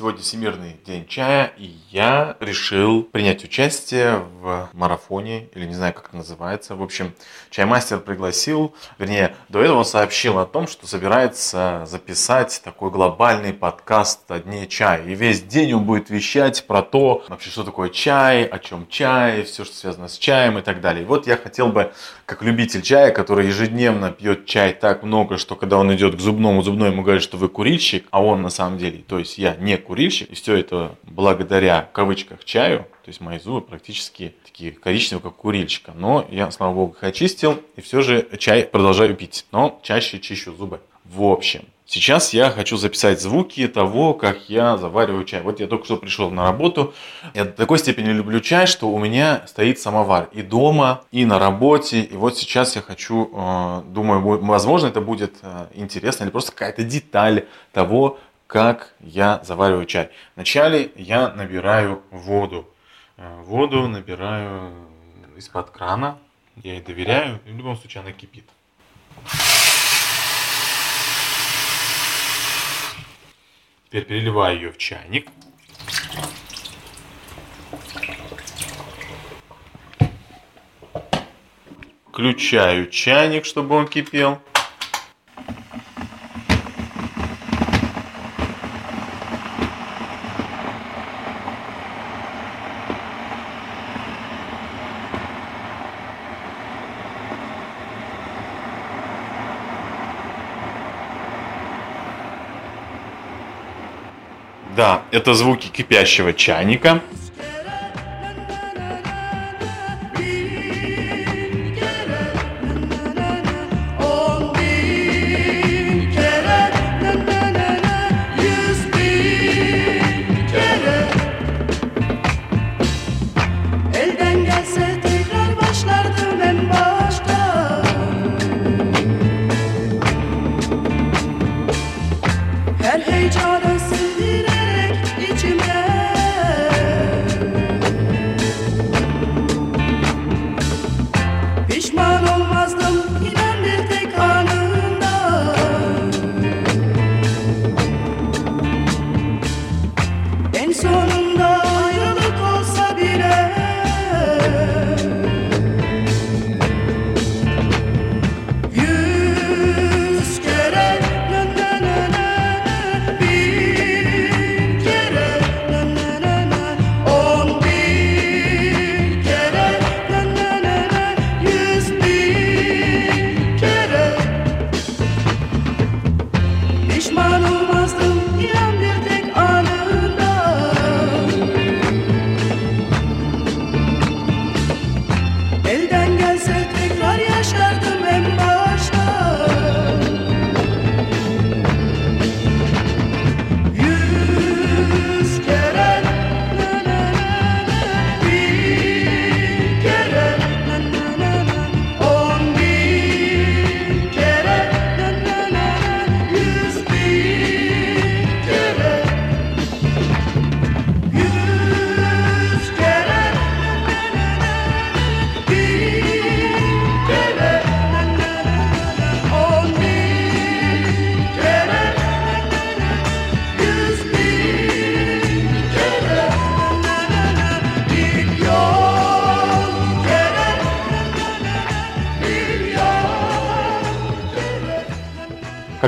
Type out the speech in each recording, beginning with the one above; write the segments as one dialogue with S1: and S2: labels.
S1: Сегодня Всемирный день чая, и я решил принять участие в марафоне, или не знаю, как это называется. В общем, чаймастер пригласил, вернее, до этого он сообщил о том, что собирается записать такой глобальный подкаст о дне чая. И весь день он будет вещать про то, вообще, что такое чай, о чем чай, все, что связано с чаем и так далее. И вот я хотел бы, как любитель чая, который ежедневно пьет чай так много, что когда он идет к зубному, зубной ему говорит, что вы курильщик, а он на самом деле, то есть я не курильщик, и все это благодаря, в кавычках, чаю, то есть мои зубы практически такие коричневые, как курильщика. Но я, слава богу, их очистил, и все же чай продолжаю пить, но чаще чищу зубы. В общем, Сейчас я хочу записать звуки того, как я завариваю чай. Вот я только что пришел на работу. Я до такой степени люблю чай, что у меня стоит самовар и дома, и на работе. И вот сейчас я хочу, э, думаю, возможно, это будет э, интересно или просто какая-то деталь того, как я завариваю чай. Вначале я набираю воду. Э, воду набираю из-под крана. Я ей доверяю. В любом случае она кипит. Теперь переливаю ее в чайник. Включаю чайник, чтобы он кипел. Да, это звуки кипящего чайника.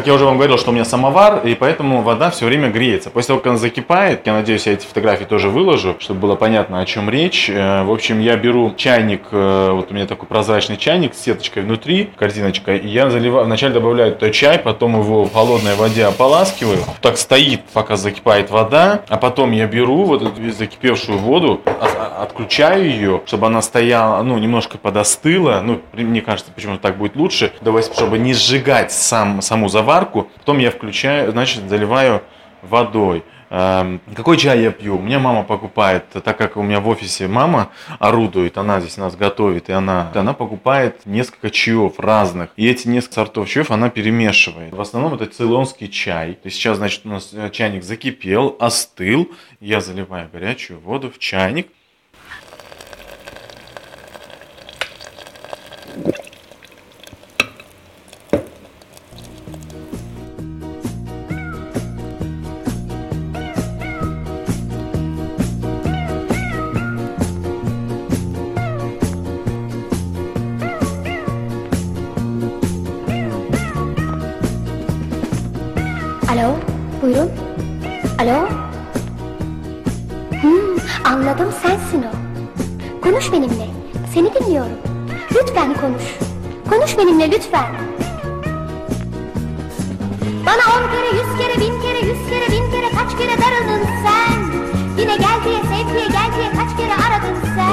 S1: Как я уже вам говорил, что у меня самовар, и поэтому вода все время греется. После того, как она закипает, я надеюсь, я эти фотографии тоже выложу, чтобы было понятно, о чем речь. Э, В общем, я беру чайник, э, вот у меня такой прозрачный чайник с сеточкой внутри, корзиночка, и я заливаю, вначале добавляю туда чай, потом его в холодной воде ополаскиваю. Так стоит, пока закипает вода, а потом я беру вот эту закипевшую воду, а- а- отключаю ее, чтобы она стояла, ну, немножко подостыла, ну, мне кажется, почему-то так будет лучше, давай, чтобы не сжигать сам, саму заварку. Потом я включаю, значит, заливаю водой. Эм, Какой чай я пью? У меня мама покупает, так как у меня в офисе мама орудует, она здесь нас готовит, и она, она покупает несколько чаев разных. И эти несколько сортов чаев она перемешивает. В основном это цейлонский чай. То есть сейчас, значит, у нас э, чайник закипел, остыл. Я заливаю горячую воду в чайник.
S2: Anladım sensin o. Konuş benimle. Seni dinliyorum. Lütfen konuş. Konuş benimle lütfen. Bana on kere, yüz kere, bin kere, yüz kere, bin kere kaç kere darıldın sen? Yine gel diye, sev diye, gel diye kaç kere aradın sen?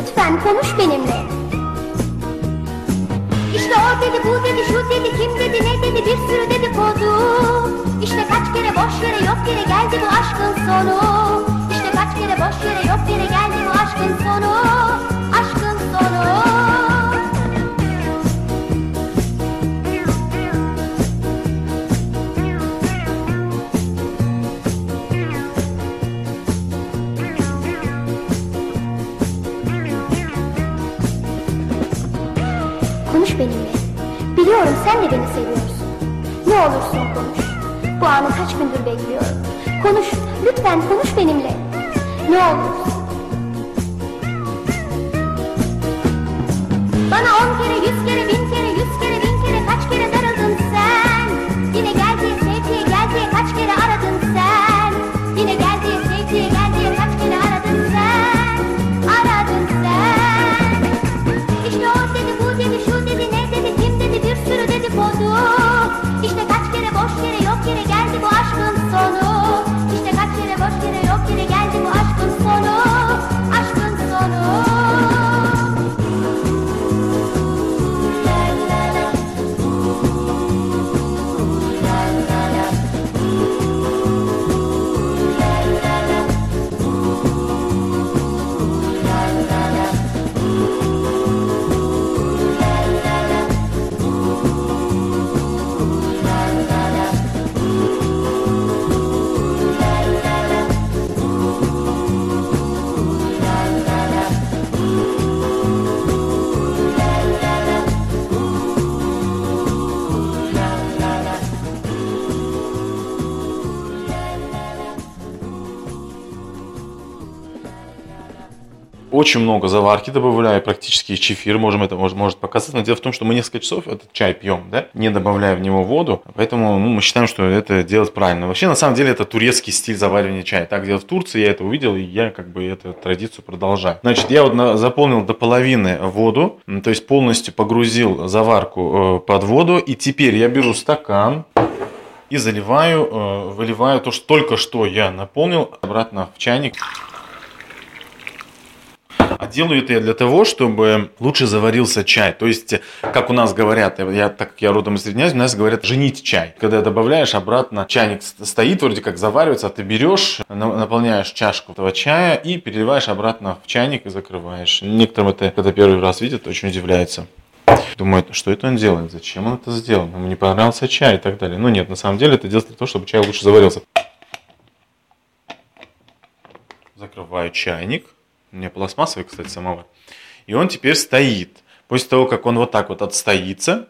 S2: Lütfen konuş benimle. İşte o dedi, bu dedi, şu dedi, kim dedi, ne dedi, bir sürü dedikodu. İşte kaç kere boş yere, yok yere geldi bu aşkın sonu. İşte kaç kere boş yere, yok yere geldi bu aşkın sonu. Aşkın sonu. Konuş benimle. Biliyorum sen de beni seviyorsun. Ne olursun konuş. Bu anı kaç gündür bekliyorum. Konuş, lütfen konuş benimle. Ne olursun. Bana on kere, yüz kere, bin kere, yüz kere, bin kere kaç kere darıldın
S1: Очень много заварки добавляю, практически чефир, можем это может, может показать. Но дело в том, что мы несколько часов этот чай пьем, да, не добавляя в него воду. Поэтому ну, мы считаем, что это делать правильно. Вообще, на самом деле, это турецкий стиль заваривания чая. Так делают в Турции, я это увидел, и я как бы эту традицию продолжаю. Значит, я вот заполнил до половины воду, то есть полностью погрузил заварку э, под воду. И теперь я беру стакан, и заливаю, э, выливаю то, что только что я наполнил, обратно в чайник. А делаю это я для того, чтобы лучше заварился чай. То есть, как у нас говорят, я, так как я родом из Средней Азии, у нас говорят женить чай. Когда добавляешь обратно, чайник стоит, вроде как заваривается, а ты берешь, на- наполняешь чашку этого чая и переливаешь обратно в чайник и закрываешь. Некоторым это, когда первый раз видят, очень удивляются. Думают, что это он делает, зачем он это сделал, ему не понравился чай и так далее. Но нет, на самом деле это делается для того, чтобы чай лучше заварился. Закрываю чайник. У меня пластмассовый, кстати, самого. И он теперь стоит. После того, как он вот так вот отстоится,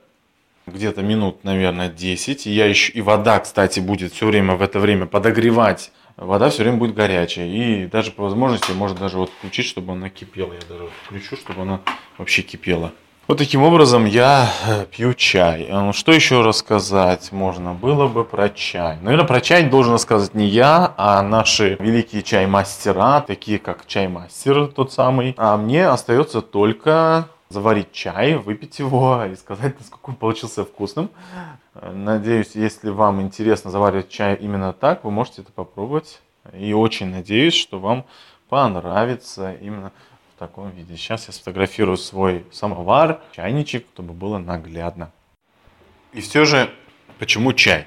S1: где-то минут, наверное, 10, и я еще, и вода, кстати, будет все время в это время подогревать. Вода все время будет горячая. И даже по возможности можно даже вот включить, чтобы она кипела. Я даже включу, чтобы она вообще кипела. Вот таким образом я э, пью чай. Э, ну, Что еще рассказать можно было бы про чай? Наверное, про чай должен рассказать не я, а наши великие чай-мастера, такие как чай-мастер тот самый. А мне остается только заварить чай, выпить его и сказать, насколько он получился вкусным. Э, Надеюсь, если вам интересно заваривать чай именно так, вы можете это попробовать. И очень надеюсь, что вам понравится именно таком виде. Сейчас я сфотографирую свой самовар, чайничек, чтобы было наглядно. И все же, почему чай?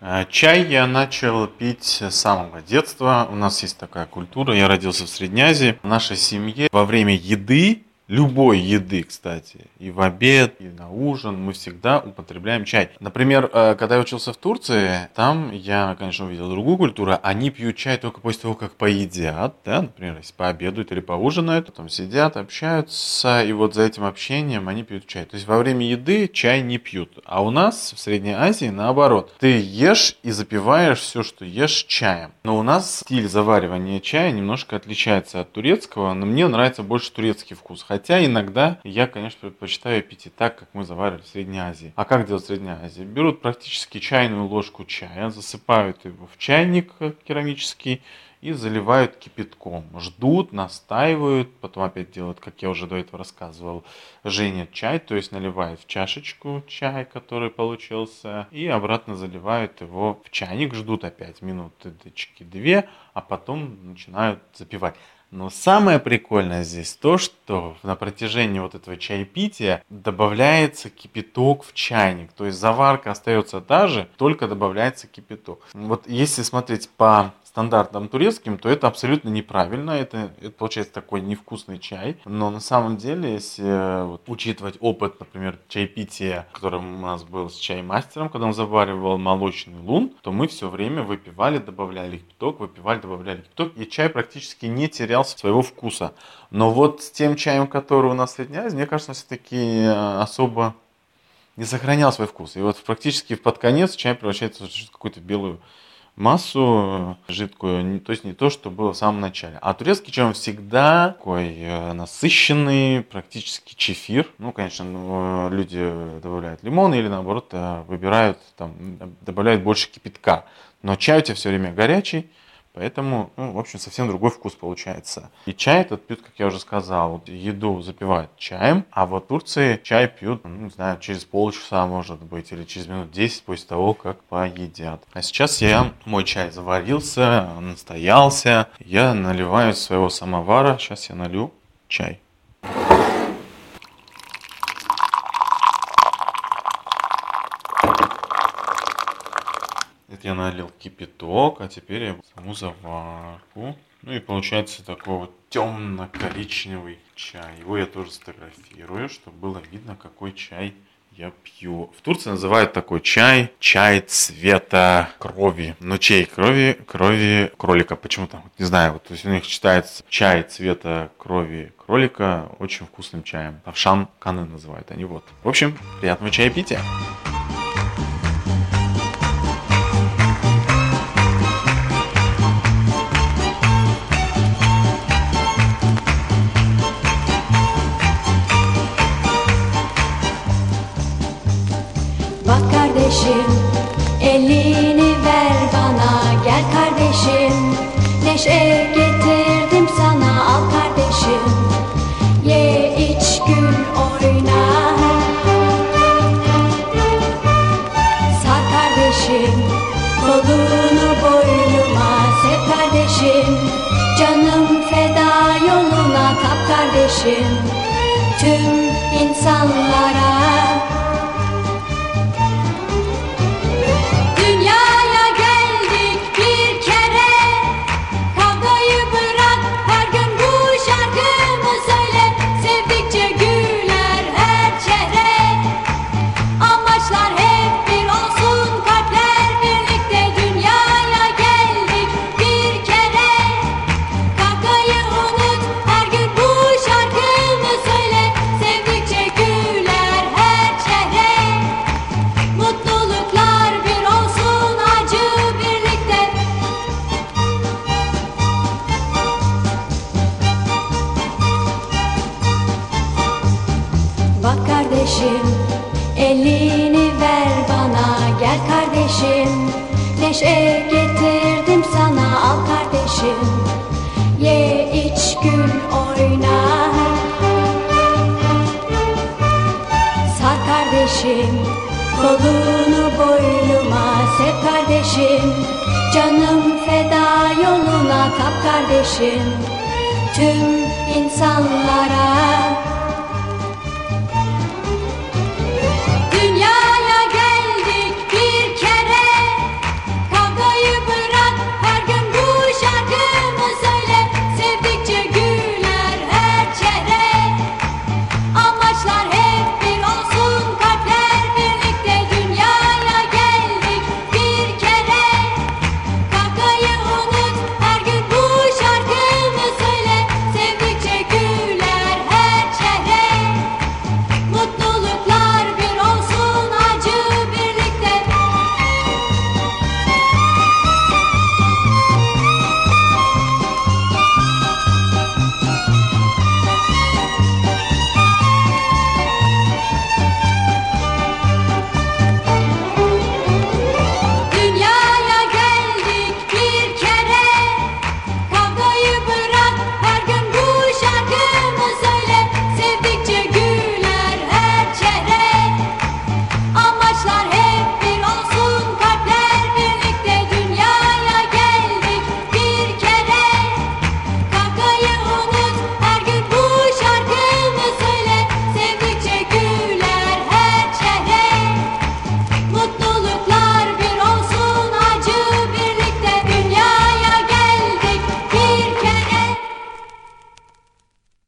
S1: Э, Чай я начал пить с самого детства. У нас есть такая культура. Я родился в Средней Азии. В нашей семье во время еды, любой еды, кстати, и в обед, и на ужин, мы всегда употребляем чай. Например, э, когда я учился в Турции, там я, конечно, увидел другую культуру. Они пьют чай только после того, как поедят, да, например, если пообедают или поужинают, потом сидят, общаются, и вот за этим общением они пьют чай. То есть во время еды чай не пьют. А у нас в Средней Азии наоборот. Ты ешь и запиваешь все, что ешь чаем. Но у нас стиль заваривания чая немножко отличается от турецкого, но мне нравится больше турецкий вкус. Хотя иногда я, конечно, предпочитаю пить и так, как мы заваривали в Средней Азии. А как делать в Средней Азии? Берут практически чайную ложку чая, засыпают его в чайник керамический и заливают кипятком. Ждут, настаивают, потом опять делают, как я уже до этого рассказывал, женят чай, то есть наливают в чашечку чай, который получился, и обратно заливают его в чайник, ждут опять минуты, две, а потом начинают запивать. Но самое прикольное здесь то, что на протяжении вот этого чаепития добавляется кипяток в чайник. То есть заварка остается та же, только добавляется кипяток. Вот если смотреть по стандартам турецким, то это абсолютно неправильно. Это, это получается такой невкусный чай. Но на самом деле, если э, вот, учитывать опыт, например, чаепития, которым у нас был с чаймастером, когда он заваривал молочный лун, то мы все время выпивали, добавляли кипяток, выпивали, добавляли кипяток, и чай практически не терял своего вкуса. Но вот с тем чаем, который у нас в мне кажется, все-таки особо не сохранял свой вкус. И вот практически под конец чай превращается в какую-то белую массу э, жидкую, то есть не то, что было в самом начале. А турецкий чай он всегда такой э, насыщенный, практически чефир. Ну, конечно, ну, э, люди добавляют лимон или наоборот выбирают, там, добавляют больше кипятка. Но чай у тебя все время горячий, Поэтому, ну, в общем, совсем другой вкус получается. И чай этот пьют, как я уже сказал, вот еду запивают чаем, а вот в Турции чай пьют, ну, не знаю, через полчаса, может быть, или через минут 10 после того, как поедят. А сейчас я, мой чай заварился, настоялся, я наливаю из своего самовара, сейчас я налью чай. Я налил кипяток, а теперь я саму заварку. Ну и получается такой вот темно-коричневый чай. Его я тоже сфотографирую, чтобы было видно, какой чай я пью. В Турции называют такой чай чай цвета крови. Но чей крови? Крови кролика. Почему там? Не знаю. Вот, то есть у них считается чай цвета крови кролика очень вкусным чаем. Тавшан каны называют они. Вот. В общем, приятного чаепития.
S3: Bak kardeşim. Elini ver bana gel kardeşim. Neşe getirdim sana al kardeşim. Ye iç gül oyna. Sar kardeşim kolunu boynuma sev kardeşim. Canım feda yoluna tap kardeşim neşe getirdim sana Al kardeşim. Ye iç gül oyna. Sar kardeşim kolunu boynuma Sev kardeşim. Canım feda yoluna Tap kardeşim. Tüm insanlara